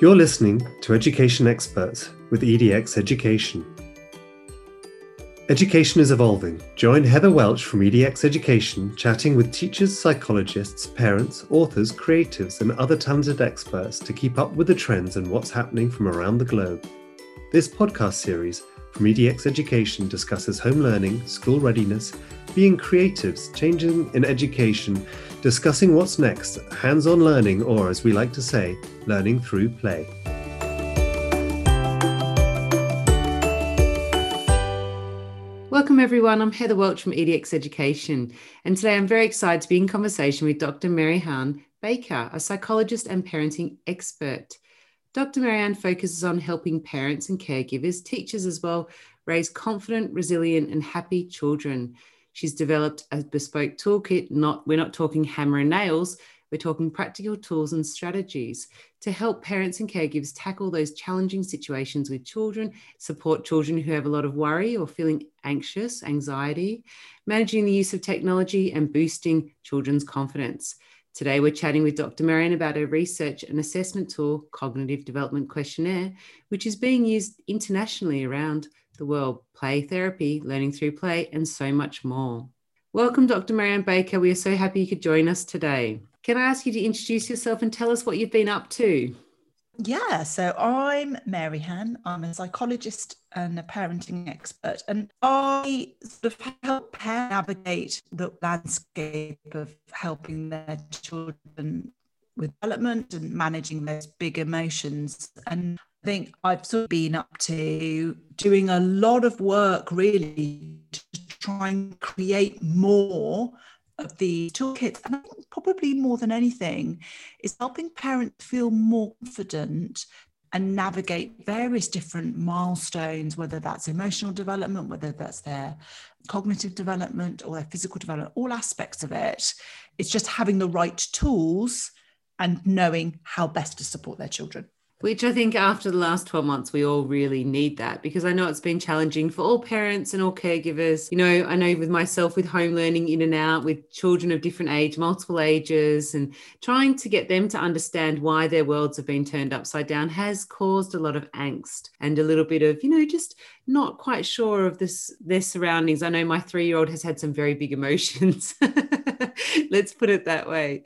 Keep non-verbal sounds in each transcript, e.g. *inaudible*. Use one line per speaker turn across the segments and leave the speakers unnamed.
You're listening to Education Experts with EDX Education. Education is evolving. Join Heather Welch from EDX Education chatting with teachers, psychologists, parents, authors, creatives, and other talented experts to keep up with the trends and what's happening from around the globe. This podcast series from EDX Education discusses home learning, school readiness, being creatives, changing in education, discussing what's next, hands on learning, or as we like to say, learning through play.
Welcome, everyone. I'm Heather Welch from EDX Education, and today I'm very excited to be in conversation with Dr. Mary-Ann Baker, a psychologist and parenting expert. Dr. Mary-Ann focuses on helping parents and caregivers, teachers as well, raise confident, resilient, and happy children. She's developed a bespoke toolkit. Not we're not talking hammer and nails. We're talking practical tools and strategies to help parents and caregivers tackle those challenging situations with children, support children who have a lot of worry or feeling anxious, anxiety, managing the use of technology, and boosting children's confidence. Today, we're chatting with Dr. Mary-Ann about her research and assessment tool, Cognitive Development Questionnaire, which is being used internationally around the world, play therapy, learning through play, and so much more. Welcome, Dr. Mary-Ann Baker. We are so happy you could join us today. Can I ask you to introduce yourself and tell us what you've been up to?
Yeah, so I'm Mary-Ann. I'm a psychologist and a parenting expert, and I sort of help parents navigate the landscape of helping their children with development and managing those big emotions. And I think I've sort of been up to doing a lot of work really to try and create more of the toolkits. And probably more than anything is helping parents feel more confident and navigate various different milestones, whether that's emotional development, whether that's their cognitive development or their physical development, all aspects of it. It's just having the right tools and knowing how best to support their children.
Which I think after the last 12 months, we all really need that because I know it's been challenging for all parents and all caregivers. You know, I know with myself, with home learning in and out, with children of different age, multiple ages, and trying to get them to understand why their worlds have been turned upside down has caused a lot of angst and a little bit of, you know, just not quite sure of this their surroundings. I know my three year old has had some very big emotions. *laughs* *laughs* Let's put it that way.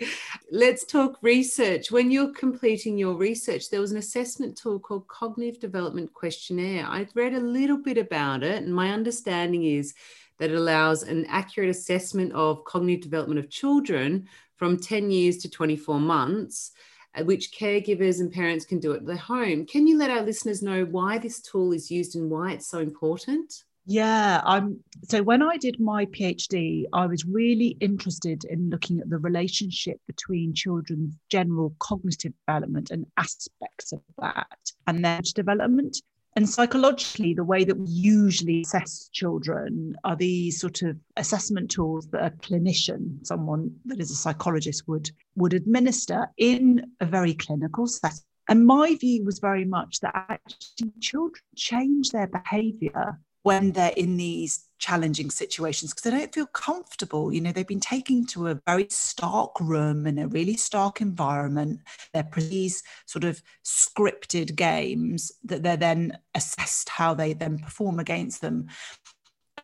Let's talk research. When you're completing your research, there was an assessment tool called Cognitive Development Questionnaire. I read a little bit about it, and my understanding is that it allows an accurate assessment of cognitive development of children from 10 years to 24 months uh, which caregivers and parents can do at their home. Can you let our listeners know why this tool is used and why it's so important?
Yeah, I'm so when I did my PhD, I was really interested in looking at the relationship between children's general cognitive development and aspects of that and their development. And psychologically, the way that we usually assess children are these sort of assessment tools that a clinician, someone that is a psychologist, would would administer in a very clinical setting. And my view was very much that actually children change their behavior when they're in these challenging situations because they don't feel comfortable. You know, they've been taken to a very stark room in a really stark environment. They're these sort of scripted games that they're then assessed how they then perform against them.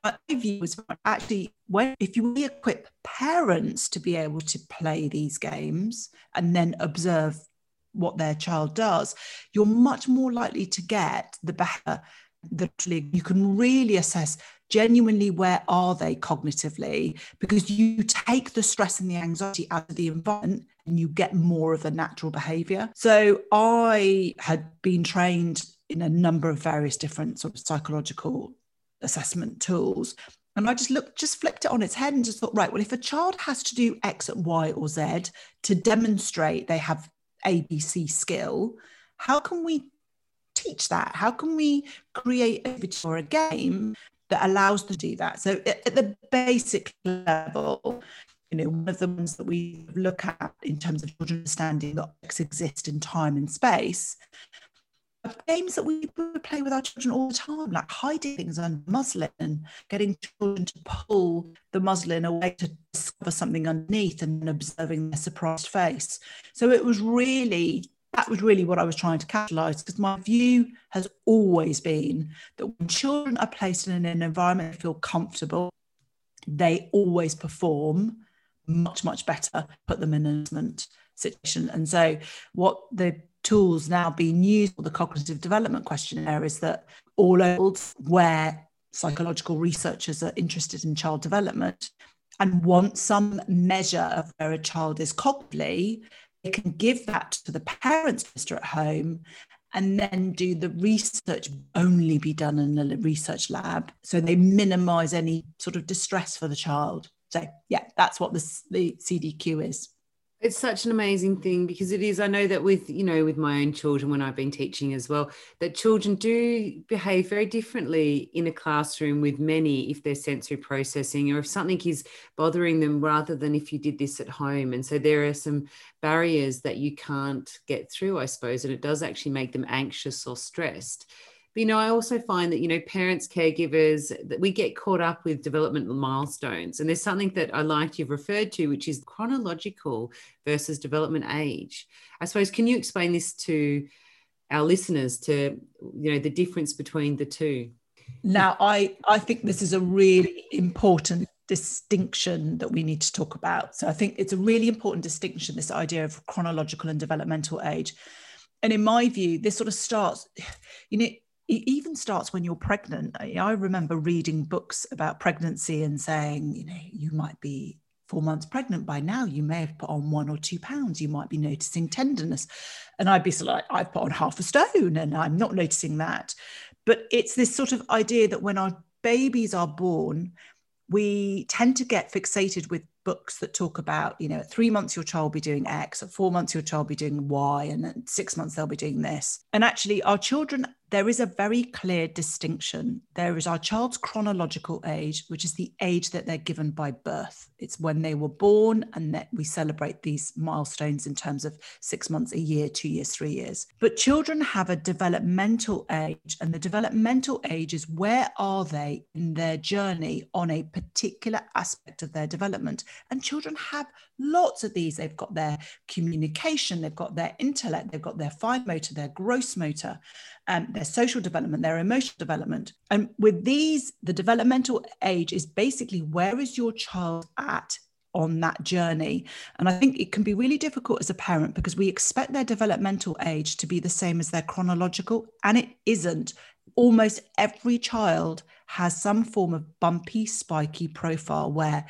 My view was actually when if you equip parents to be able to play these games and then observe what their child does, you're much more likely to get the behavior that you can really assess genuinely where are they cognitively because you take the stress and the anxiety out of the environment and you get more of the natural behavior. So i had been trained in a number of various different sort of psychological assessment tools and I just looked, just flipped it on its head and just thought, right, well, if a child has to do X, Y, or Z to demonstrate they have ABC skill, how can we teach that? How can we create a video or a game that allows to do that? So at, the basic level, you know, one of the ones that we look at in terms of understanding that objects exist in time and space games that we play with our children all the time, like hiding things under muslin and getting children to pull the muslin away to discover something underneath and observing their surprised face. So it was really that was really what I was trying to capitalize because my view has always been that when children are placed in an environment they feel comfortable, they always perform much, much better, put them in an assessment situation. And so what the tools now being used for the cognitive development questionnaire is that all levels where psychological researchers are interested in child development and want some measure of where a child is cognitively, they can give that to the parents at home and then do the research only be done in a research lab. So they minimize any sort of distress for the child. So yeah that's what the, the cdq is
it's such an amazing thing because it is. I know that with, you know, with my own children, when I've been teaching as well, that children do behave very differently in a classroom with many if they're sensory processing or if something is bothering them rather than if you did this at home. And so there are some barriers that you can't get through, I suppose, and it does actually make them anxious or stressed. But, you know, I also find that, you know, parents, caregivers, that we get caught up with developmental milestones. And there's something that I like you've referred to, which is chronological versus development age. I suppose, can you explain this to our listeners to, you know, the difference between the two?
Now, I, I think this is a really important distinction that we need to talk about. So I think it's a really important distinction, this idea of chronological and developmental age. And in my view, this sort of starts, you know, it even starts when you're pregnant. I remember reading books about pregnancy and saying, you know, you might be four months pregnant by now. You may have put on one or two pounds. You might be noticing tenderness. And I'd be sort of like, I've put on half a stone and I'm not noticing that. But it's this sort of idea that when our babies are born, we tend to get fixated with books that talk about, you know, at three months your child will be doing X, at four months your child will be doing Y, and at six months they'll be doing this. And actually, our children there is a very clear distinction. There is our child's chronological age, which is the age that they're given by birth. It's when they were born, and that we celebrate these milestones in terms of six months, a year, two years, three years. But children have a developmental age, and the developmental age is where are they in their journey on a particular aspect of their development. And children have lots of these. They've got their communication, they've got their intellect, they've got their fine motor, their gross motor um, their social development, their emotional development. And with these, the developmental age is basically where is your child at on that journey. And I think it can be really difficult as a parent because we expect their developmental age to be the same as their chronological, and it isn't. Almost every child has some form of bumpy, spiky profile where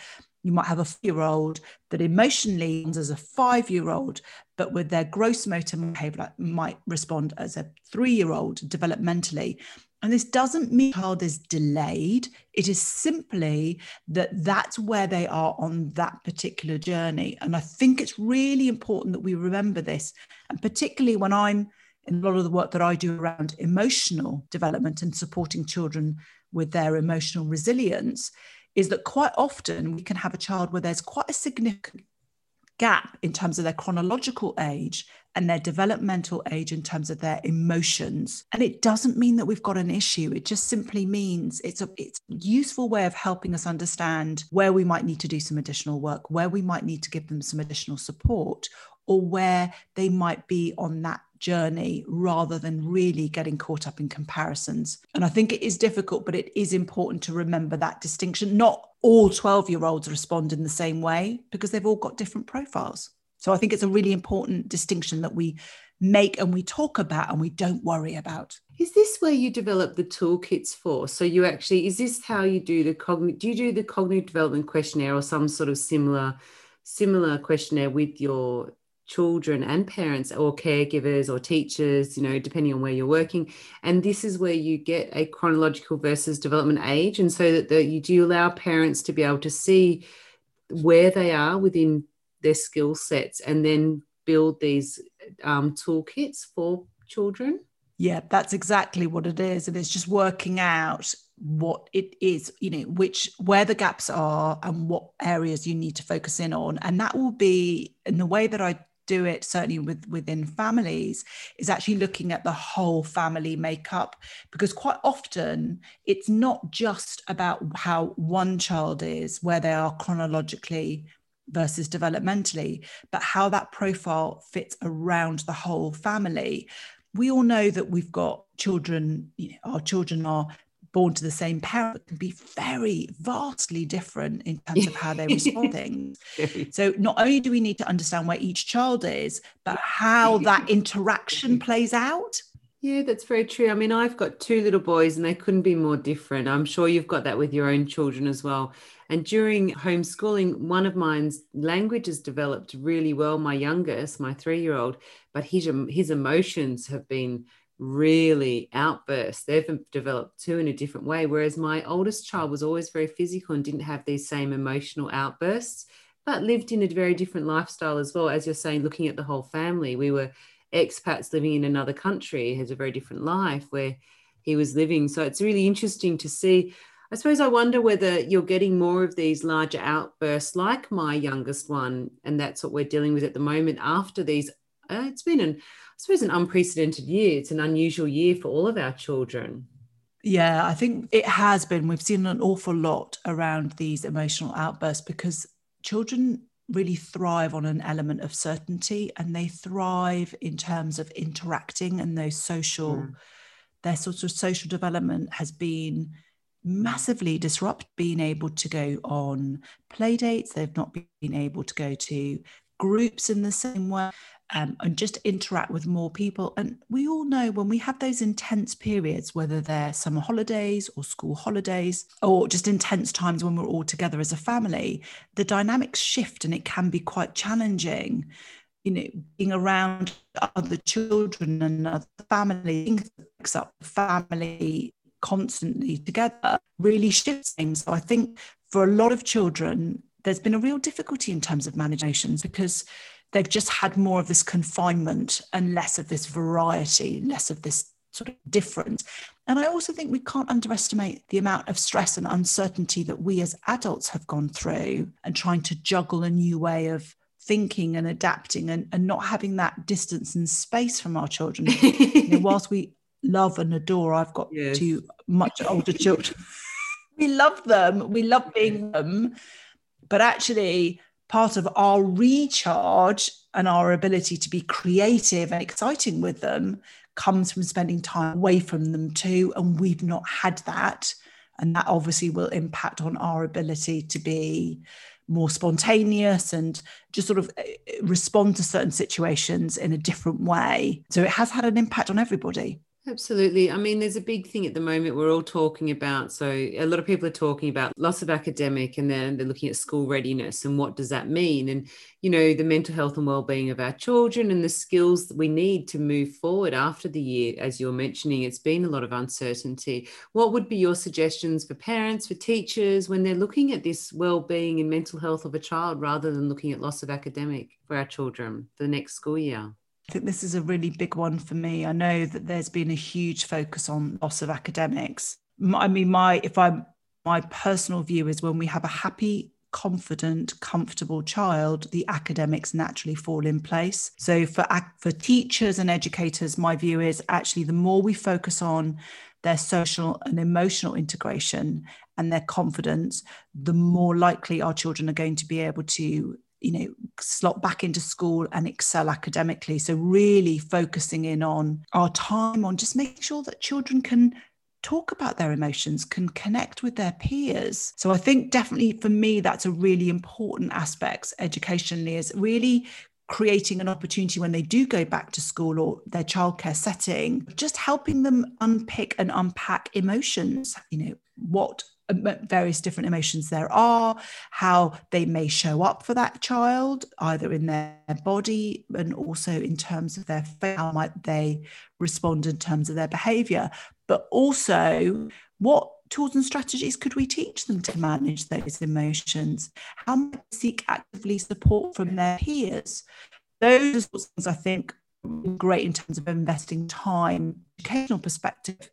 you might have a year old that emotionally responds as a five year old, but with their gross motor behavior might respond as a three year old developmentally. And this doesn't mean child is delayed. It is simply that that's where they are on that particular journey. And I think it's really important that we remember this. And particularly when I'm in a lot of the work that I do around emotional development and supporting children with their emotional resilience, is that quite often we can have a child where there's quite a significant gap in terms of their chronological age and their developmental age in terms of their emotions. And it doesn't mean that we've got an issue. It just simply means it's a it's a useful way of helping us understand where we might need to do some additional work where we might need to give them some additional support or where they might be on that journey rather than really getting caught up in comparisons. And I think it is difficult, but it is important to remember that distinction. Not all 12 year olds respond in the same way because they've all got different profiles. So I think it's a really important distinction that we make and we talk about and we don't worry about.
Is this where you develop the toolkits for? So you actually is this how you do the cognitive do you do the cognitive development questionnaire or some sort of similar similar questionnaire with your children and parents or caregivers or teachers, you know, depending on where you're working. And this is where you get a chronological versus development age. And so that the, you do allow parents to be able to see where they are within their skill sets and then build these um, toolkits for children.
Yeah, that's exactly what it is. And it's just working out what it is, you know, which where the gaps are and what areas you need to focus in on. And that will be in the way that I do it certainly with within families is actually looking at the whole family makeup because quite often it's not just about how one child is where they are chronologically versus developmentally, but how that profile fits around the whole family. We all know that we've got children, you know, our children are born to the same parent but can be very vastly different in terms of how they respond things. *laughs* *laughs* So not only do we need to understand where each child is, but how *laughs* that interaction plays out.
Yeah, that's very true. I mean, I've got two little boys and they couldn't be more different. I'm sure you've got that with your own children as well. And during homeschooling, one of mine's languages developed really well, my youngest, my three year old, but his, his emotions have been really outbursts. They've developed too in a different way. Whereas my oldest child was always very physical and didn't have these same emotional outbursts, but lived in a very different lifestyle as well. As you're saying, looking at the whole family, we were expats living in another country, has a very different life where he was living. So it's really interesting to see. I suppose I wonder whether you're getting more of these larger outbursts like my youngest one, and that's what we're dealing with at the moment after these. Uh, it's been an suppose, an unprecedented year. It's an unusual year for all of our children.
Yeah, I think it has been. We've seen an awful lot around these emotional outbursts because children really thrive on an element of certainty and they thrive in terms of interacting and those social, mm. their sort of social development has been massively disrupt being able to go on play dates they've not been able to go to groups in the same way um, and just interact with more people. And we all know when we have those intense periods, whether they're summer holidays or school holidays, or just intense times when we're all together as a family, the dynamics shift and it can be quite challenging. You know, being around other children and other family picks up family constantly together really shifts things. So I think for a lot of children, there's been a real difficulty in terms of management because they've just had more of this confinement and less of this variety, less of this sort of difference. And I also think we can't underestimate the amount of stress and uncertainty that we as adults have gone through and trying to juggle a new way of thinking and adapting and, and not having that distance and space from our children. *laughs* you know, whilst we love and adore, I've got yes. two much older children. *laughs* we love them, we love being them, but actually part of our recharge and our ability to be creative and exciting with them comes from spending time away from them too. And we've not had that. And that obviously will impact on our ability to be more spontaneous and just sort of eh, respond to certain situations in a different way. So it has had an impact on everybody.
Absolutely. I mean, there's a big thing at the moment we're all talking about. So, a lot of people are talking about loss of academic and then they're looking at school readiness and what does that mean? And, you know, the mental health and well-being of our children and the skills that we need to move forward after the year. As you're mentioning, it's been a lot of uncertainty. What would be your suggestions for parents, for teachers, when they're looking at this well-being and mental health of a child rather than looking at loss of academic for our children for the next school year?
I think this is a really big one for me. I know that there's been a huge focus on loss of academics. I mean, my if I my personal view is when we have a happy, confident, comfortable child, the academics naturally fall in place. So for for teachers and educators, my view is actually the more we focus on their social and emotional integration and their confidence, the more likely our children are going to be able to you know slot back into school and excel academically. So really focusing in on our time on just making sure that children can talk about their emotions can connect with their peers. So i think definitely for me that's a really important aspect educationally is really creating an opportunity when they do go back to school or their childcare setting just helping them unpick and unpack emotions you know what Um, uh, various different emotions there are, how they may show up for that child, either in their body and also in terms of their how might they respond in terms of their behavior, but also what tools and strategies could we teach them to manage those emotions? How might they seek actively support from their peers? Those are sorts of things I think great in terms of investing time, educational perspective.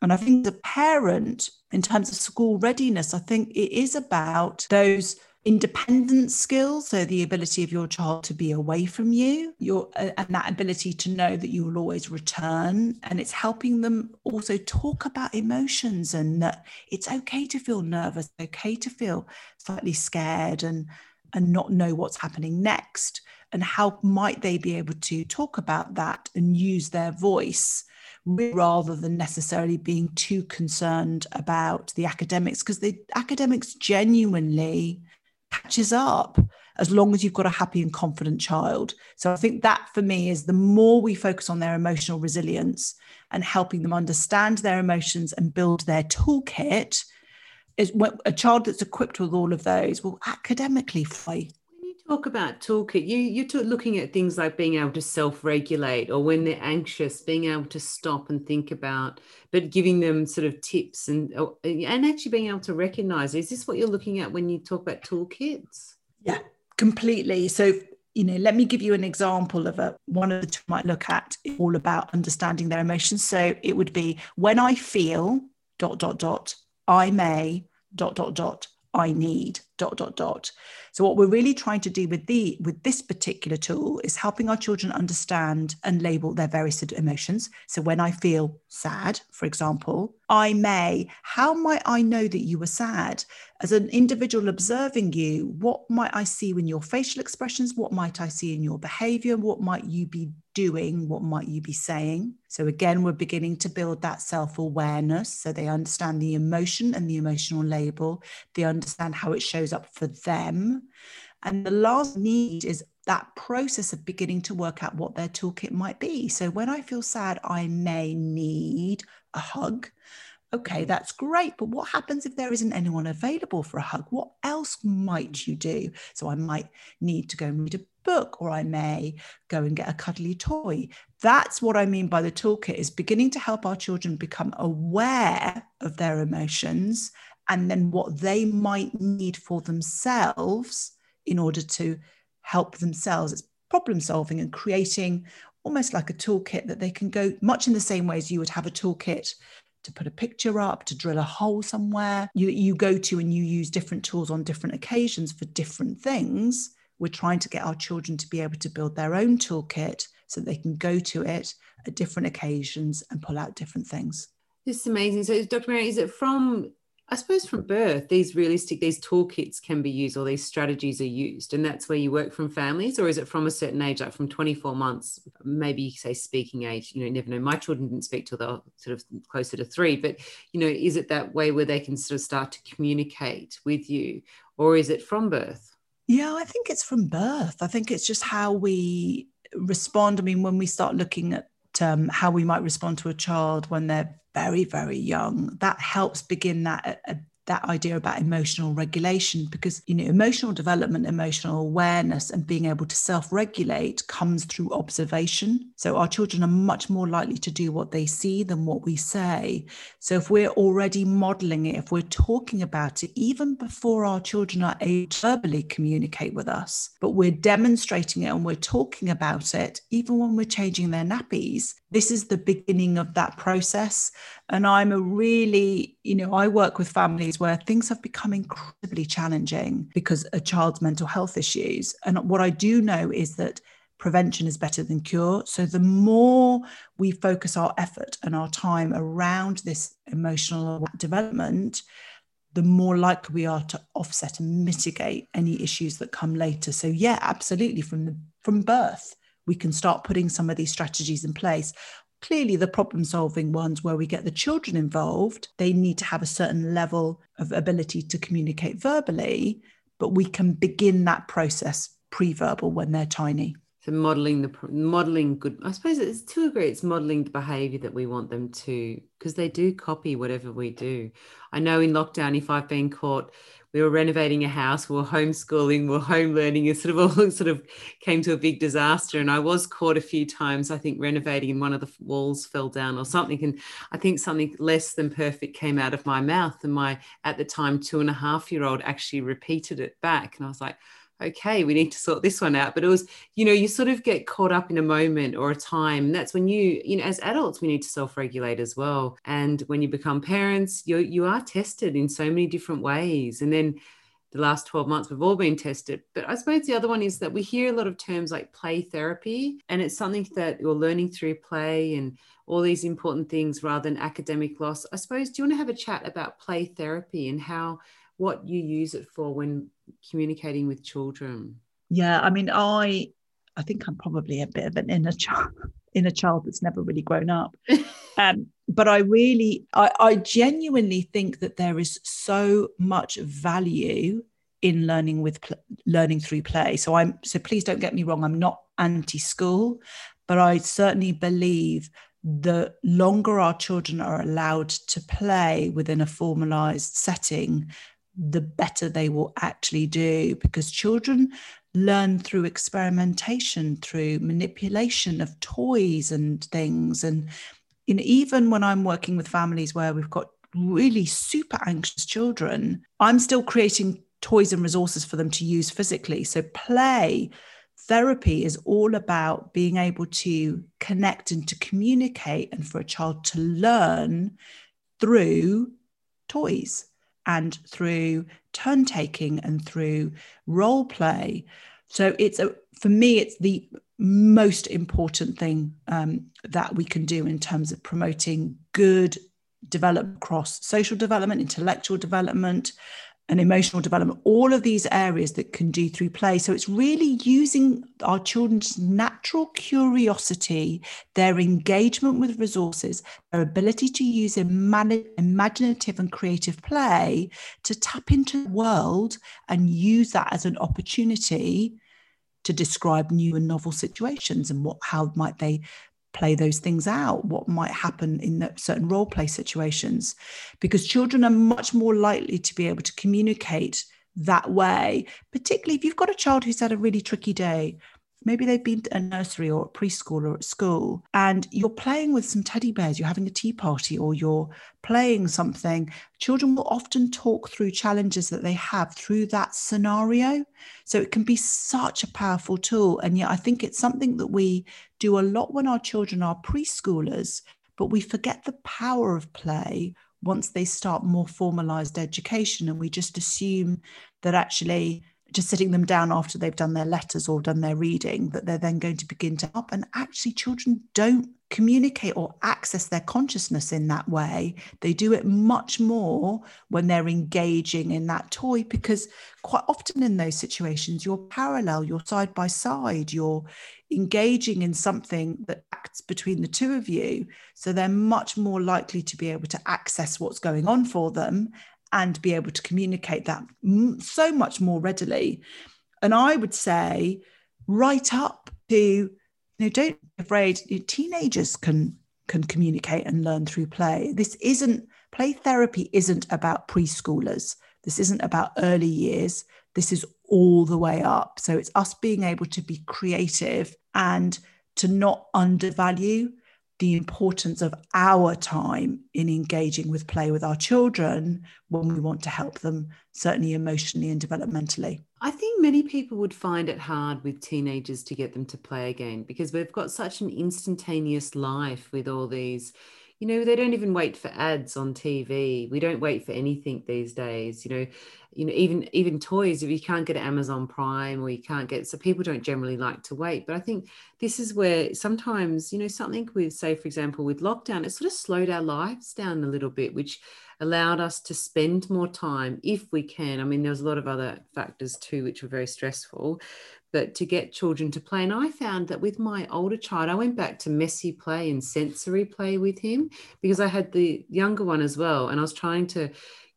And I think the parent, in terms of school readiness, I think it is about those independent skills so the ability of your child to be away from you your uh, and that ability to know that you will always return. And it's helping them also talk about emotions and that it's okay to feel nervous okay to feel slightly scared and and not know what's happening next. And how might they be able to talk about that and use their voice rather than necessarily being too concerned about the academics because the academics genuinely catches up as long as you've got a happy and confident child. So I think that for me is the more we focus on their emotional resilience and helping them understand their emotions and build their toolkit, is a child that's equipped with all of those will academically fly
talk about toolkit you you're looking at things like being able to self-regulate or when they're anxious being able to stop and think about but giving them sort of tips and oh, and actually being able to recognize is this what you're looking at when you talk about toolkits
yeah completely. So you know let me give you an example of a one of the two might look at all about understanding their emotions. So it would be when i feel dot dot dot i may dot dot dot i need dot dot dot so what we're really trying to do with the with this particular tool is helping our children understand and label their various emotions. So when I feel sad, for example, I may, how might I know that you were sad? As an individual observing you, what might I see in your facial expressions? What might I see in your behavior? What might you be doing? What might you be saying? So, again, we're beginning to build that self awareness so they understand the emotion and the emotional label. They understand how it shows up for them. And the last need is that process of beginning to work out what their toolkit might be. So when I feel sad, I may need a hug. Okay, that's great. But what happens if there isn't anyone available for a hug? What else might you do? So I might need to go and read a book, or I may go and get a cuddly toy. That's what I mean by the toolkit is beginning to help our children become aware of their emotions and then what they might need for themselves in order to help themselves. It's problem solving and creating almost like a toolkit that they can go much in the same way as you would have a toolkit to put a picture up, to drill a hole somewhere. You, you go to and you use different tools on different occasions for different things. We're trying to get our children to be able to build their own toolkit so they can go to it at different occasions and pull out different things.
This is amazing. So, Dr. Mary, is it from I suppose from birth, these realistic, these toolkits can be used or these strategies are used. And that's where you work from families, or is it from a certain age, like from 24 months, maybe you say speaking age, you know, never know. My children didn't speak till they're sort of closer to three, but, you know, is it that way where they can sort of start to communicate with you, or is it from birth?
Yeah, I think it's from birth. I think it's just how we respond. I mean, when we start looking at um, how we might respond to a child when they're very, very young, that helps begin that that idea about emotional regulation because you know emotional development emotional awareness and being able to self-regulate comes through observation. So our children are much more likely to do what they see than what we say. So if we're already modeling it if we're talking about it even before our children are able to verbally communicate with us but we're demonstrating it and we're talking about it even when we're changing their nappies this is the beginning of that process. And i'm a really you know i work with families where things have become incredibly challenging because of child's mental health issues. And what i do know is that prevention is better than cure. So the more we focus our effort and our time around this emotional development the more likely we are to offset and mitigate any issues that come later. So yeah absolutely from the from birth we can start putting some of these strategies in place. Clearly, the problem solving ones where we get the children involved, they need to have a certain level of ability to communicate verbally, but we can begin that process pre verbal when they're tiny.
So modeling the modeling good. I suppose it's to a degree it's modeling the behaviour that we want them to, because they do copy whatever we do. I know in lockdown, if I've been caught we were renovating a house, we were homeschooling, we were home learning. It sort of all *laughs* sort of came to a big disaster. And I was caught a few times, I think, renovating and one of the walls fell down or something. And I think something less than perfect came out of my mouth. And my, at the time, two and a half year old actually repeated it back. And I was like, okay, we need to sort this one out. But it was, you know, you sort of get caught up in a moment or a time. That's when you, you know, as adults, we need to self-regulate as well. And when you become parents, you you are tested in so many different ways. And then the last 12 months we've all been tested. But I suppose the other one is that we hear a lot of terms like play therapy, and it's something that you're learning through play and all these important things rather than academic loss. I suppose, do you want to have a chat about play therapy and how what you use it for when communicating with children?
Yeah, I mean, I I think I'm probably a bit of an inner child, *laughs* inner child that's never really grown up. *laughs* um, but I really, I, I genuinely think that there is so much value in learning with pl- learning through play. So I'm so please don't get me wrong. I'm not anti-school, but I certainly believe the longer our children are allowed to play within a formalized setting, the better they will actually do because children learn through experimentation, through manipulation of toys and things. And in, even when I'm working with families where we've got really super anxious children, I'm still creating toys and resources for them to use physically. So play therapy is all about being able to connect and to communicate and for a child to learn through toys and through turn taking and through role play. So it's a for me it's the most important thing um, that we can do in terms of promoting good development across social development intellectual development and emotional development, all of these areas that can do through play. So it's really using our children's natural curiosity, their engagement with resources, their ability to use imaginative and creative play to tap into the world and use that as an opportunity to describe new and novel situations and what how might they play those things out what might happen in certain role play situations. Because children are much more likely to be able to communicate that way particularly if you've got a child who's had a really tricky day maybe they've been to a nursery or a preschool or at school and you're playing with some teddy bears you're having a tea party or you're playing something. Children will often talk through challenges that they have through that scenario. So it can be such a powerful tool and yet i think it's something that we do a lot when our children are preschoolers but we forget the power of play once they start more formalized education and we just assume that actually just sitting them down after they've done their letters or done their reading that they're then going to begin to up and actually children don't communicate or access their consciousness in that way. They do it much more when they're engaging in that toy because quite often in those situations you're parallel you're side by side you're engaging in something that acts between the two of you. So they're much more likely to be able to access what's going on for them and be able to communicate that so much more readily. And I would say, right up to, you know, don't be afraid. Teenagers can can communicate and learn through play. This isn't play therapy isn't about preschoolers. This isn't about early years. This is all the way up. So it's us being able to be creative and to not undervalue the importance of our time in engaging with play with our children when we want to help them, certainly emotionally and developmentally.
I think many people would find it hard with teenagers to get them to play again because we've got such an instantaneous life with all these you know they don't even wait for ads on tv we don't wait for anything these days you know. You know even even toys if you can't get amazon prime or you can't get so people don't generally like to wait. But i think this is where sometimes you know something with say for example with lockdown it sort of slowed our lives down a little bit which allowed us to spend more time if we can. I mean there's a lot of other factors too which were very stressful but to get children to play. And I found that with my older child, I went back to messy play and sensory play with him because I had the younger one as well. And I was trying to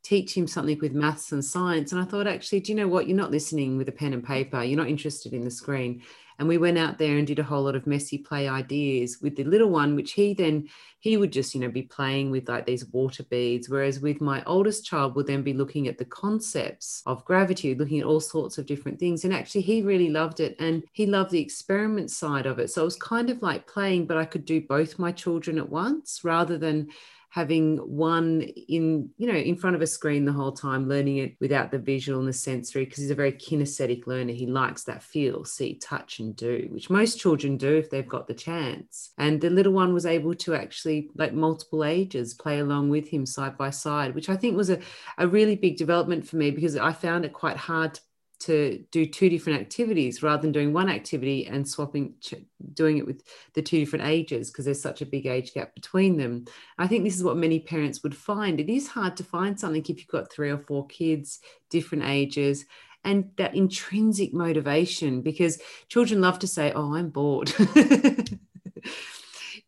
teach him something with maths and science. And I thought, actually, do you know what? You're not listening with a pen and paper, you're not interested in the screen and we went out there and did a whole lot of messy play ideas with the little one which he then he would just you know be playing with like these water beads. Whereas with my oldest child would then be looking at the concepts of gravity looking at all sorts of different things. And actually he really loved it and he loved the experiment side of it. So it was kind of like playing but i could do both my children at once rather than having one in you know in front of a screen the whole time learning it without the visual and the sensory because he's a very kinesthetic learner. He likes that feel see touch and do which most children do if they've got the chance. And the little one was able to actually like multiple ages play along with him side by side which i think was a, a really big development for me because i found it quite hard to to do two different activities rather than doing one activity and swapping doing it with the two different ages because there's such a big age gap between them i think this is what many parents would find it is hard to find something if you've got three or four kids different ages and that intrinsic motivation because children love to say, Oh, I'm bored. *laughs*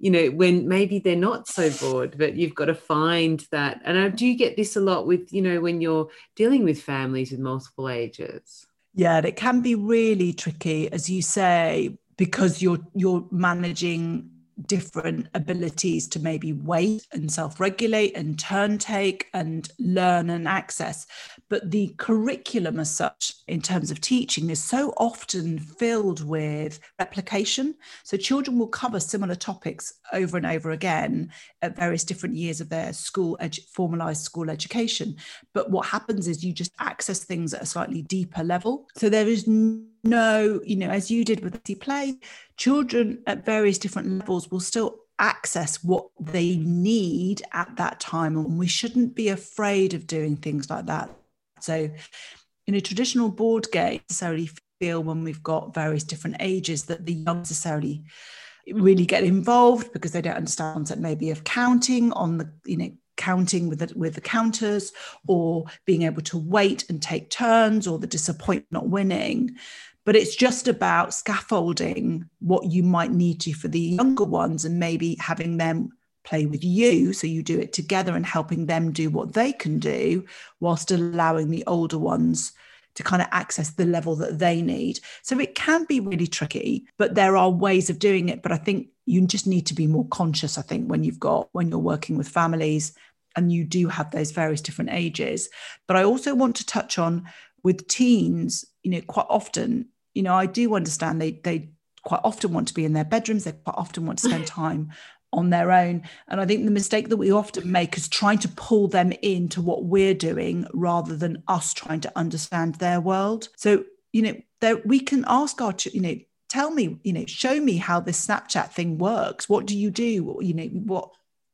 you know, when maybe they're not so bored, but you've got to find that. And I do get this a lot with, you know, when you're dealing with families with multiple ages.
Yeah, it can be really tricky, as you say, because you're you're managing different abilities to maybe wait and self-regulate and turn take and learn and access. But the curriculum as such in terms of teaching is so often filled with replication. So children will cover similar topics over and over again at various different years of their school edu- formalized school education. But what happens is you just access things at a slightly deeper level. So there is no, you know, as you did with the play, children at various different levels will still access what they need at that time. And we shouldn't be afraid of doing things like that. So, in a traditional board game, necessarily feel when we've got various different ages that the young necessarily really get involved because they don't understand concept maybe of counting on the you know counting with the, with the counters or being able to wait and take turns or the disappointment not winning but it's just about scaffolding what you might need to for the younger ones and maybe having them play with you. So you do it together and helping them do what they can do whilst allowing the older ones to kind of access the level that they need. So it can be really tricky but there are ways of doing it. But i think you just need to be more conscious i think when you've got when you're working with families and you do have those various different ages. But i also want to touch on with teens you know quite often you know, I do understand they they quite often want to be in their bedrooms. They quite often want to spend time on their own. And I think the mistake that we often make is trying to pull them into what we're doing rather than us trying to understand their world. So, you know, there, we can ask our, you know, tell me, you know, show me how this Snapchat thing works. What do you do? You know, what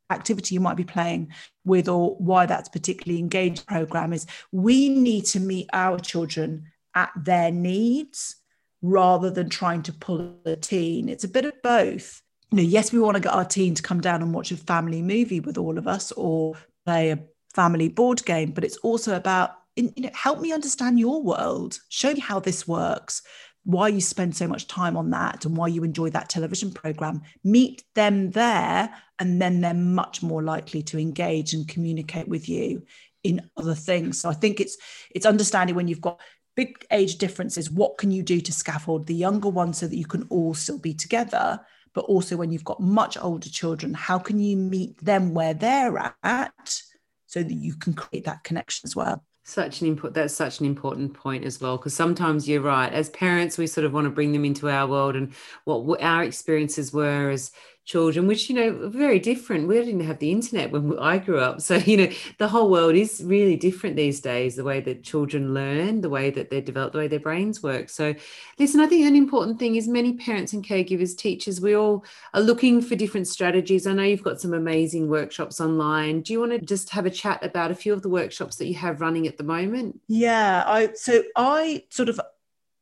activity you might be playing with or why that's particularly engaged program is we need to meet our children at their needs rather than trying to pull a teen. It's a bit of both. You know, yes, we want to get our teen to come down and watch a family movie with all of us or play a family board game, but it's also about you know, help me understand your world. Show me how this works, why you spend so much time on that, and why you enjoy that television program. Meet them there, and then they're much more likely to engage and communicate with you in other things. So I think it's it's understanding when you've got big age differences what can you do to scaffold the younger ones so that you can all still be together but also when you've got much older children how can you meet them where they're at so that you can create that connection as well?
Such an input that's such an important point as well because sometimes you're right. As parents we sort of want to bring them into our world and what our experiences were as children, which, you know, very different. We didn't have the internet when I grew up. *laughs* So, you know, the whole world is really different these days, the way that children learn, the way that they're developed, the way their brains work. So, listen, I think an important thing is many parents and caregivers, teachers, we all are looking for different strategies. I know you've got some amazing workshops online. Do you want to just have a chat about a few of the workshops that you have running at the moment?
Yeah, I so I sort of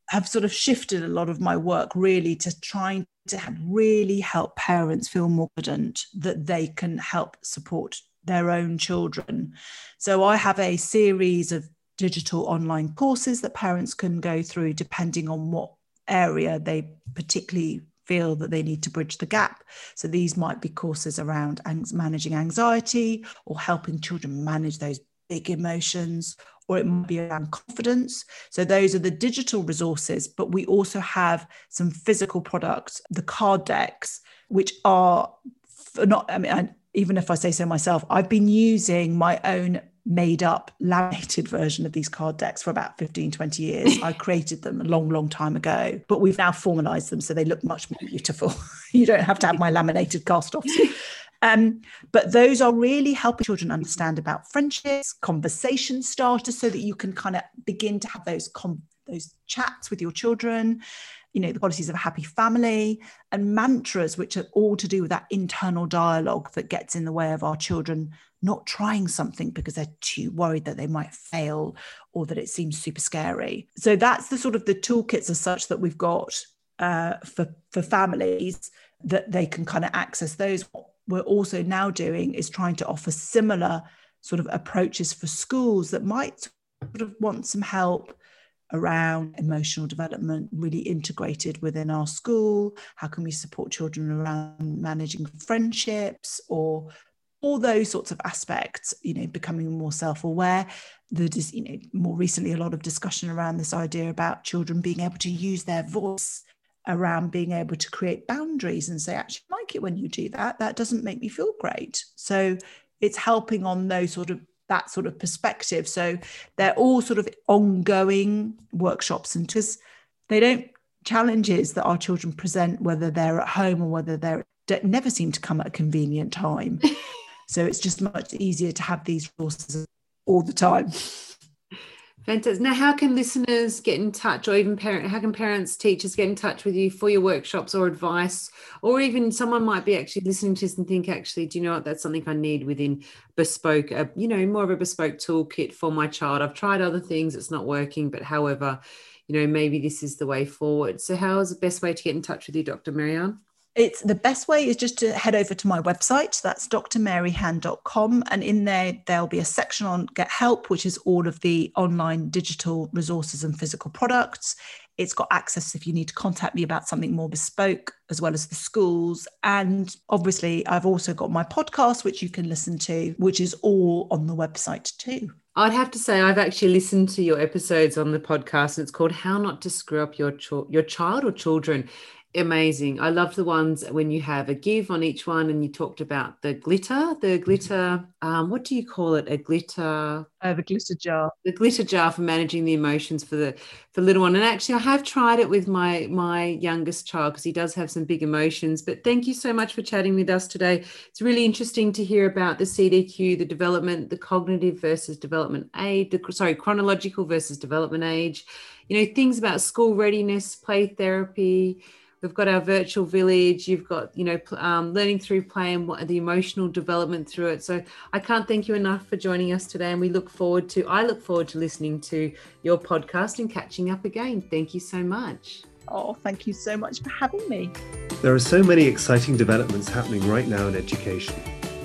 have sort of shifted a lot of my work really to trying to really help parents feel more confident that they can help support their own children. So I have a series of digital online courses that parents can go through depending on what area they particularly feel that they need to bridge the gap. So these might be courses around managing anxiety or helping children manage those big emotions or it might be around confidence. So those are the digital resources, but we also have some physical products, the card decks, which are not, I mean, I, even if I say so myself, I've been using my own made up laminated *laughs* version of these card decks for about 15 20 years. I *laughs* created them a long long time ago but we've now formalized them so they look much more beautiful. *laughs* You don't have to have my laminated cast offs um, but those are really helping children understand about friendships, conversation starters, so that you can kind of begin to have those com- those chats with your children. You know, the qualities of a happy family and mantras, which are all to do with that internal dialogue that gets in the way of our children not trying something because they're too worried that they might fail or that it seems super scary. So that's the sort of the toolkits as such that we've got uh, for for families that they can kind of access those we're also now doing is trying to offer similar sort of approaches for schools that might sort of want some help around emotional development really integrated within our school? How can we support children around managing friendships or all those sorts of aspects, you know, becoming more self-aware. There's, you know, more recently a lot of discussion around this idea about children being able to use their voice around being able to create boundaries and say, actually, I like it when you do that. That doesn't make me feel great. So it's helping on those sort of that sort of perspective. So they're all sort of ongoing workshops and just they don't challenges that our children present, whether they're at home or whether they're never seem to come at a convenient time. *laughs* so it's just much easier to have these resources all the time.
Fantastic. Now, how can listeners get in touch, or even parent? How can parents, teachers get in touch with you for your workshops or advice, or even someone might be actually listening to this and think, actually, do you know what? That's something I need within bespoke, uh, you know, more of a bespoke toolkit for my child. I've tried other things, it's not working, but however, you know, maybe this is the way forward. So, how is the best way to get in touch with you, Dr. Mary-Ann?
It's the best way is just to head over to my website. That's drmaryhan.com. And in there, there'll be a section on Get Help, which is all of the online digital resources and physical products. It's got access if you need to contact me about something more bespoke, as well as the schools. And obviously, I've also got my podcast, which you can listen to, which is all on the website too.
I'd have to say I've actually listened to your episodes on the podcast. And it's called "How Not to Screw Up Your Your Child or Children," amazing. I love the ones when you have a give on each one, and you talked about the glitter, the glitter. Um, what do you call it? A glitter.
Uh, the glitter jar.
The glitter jar for managing the emotions for the for little one. And actually, I have tried it with my my youngest child because he does have some big emotions. But thank you so much for chatting with us today. It's really interesting to hear about the CDQ, the development, the cognitive versus development age. The, sorry, chronological versus development age. You know, things about school readiness, play therapy we've got our virtual village you've got you know um, learning through play and what the emotional development through it. So i can't thank you enough for joining us today and we look forward to i look forward to listening to your podcast and catching up again. Thank you so much.
Oh thank you so much for having me.
There are so many exciting developments happening right now in education.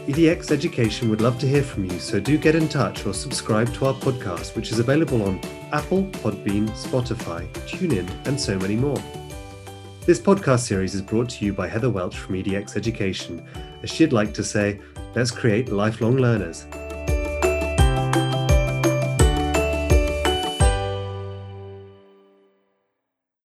EDX Education would love to hear from you, so do get in touch or subscribe to our podcast, which is available on Apple, Podbean, Spotify, TuneIn, and so many more. This podcast series is brought to you by Heather Welch from EDX Education, as she'd like to say, let's create lifelong learners.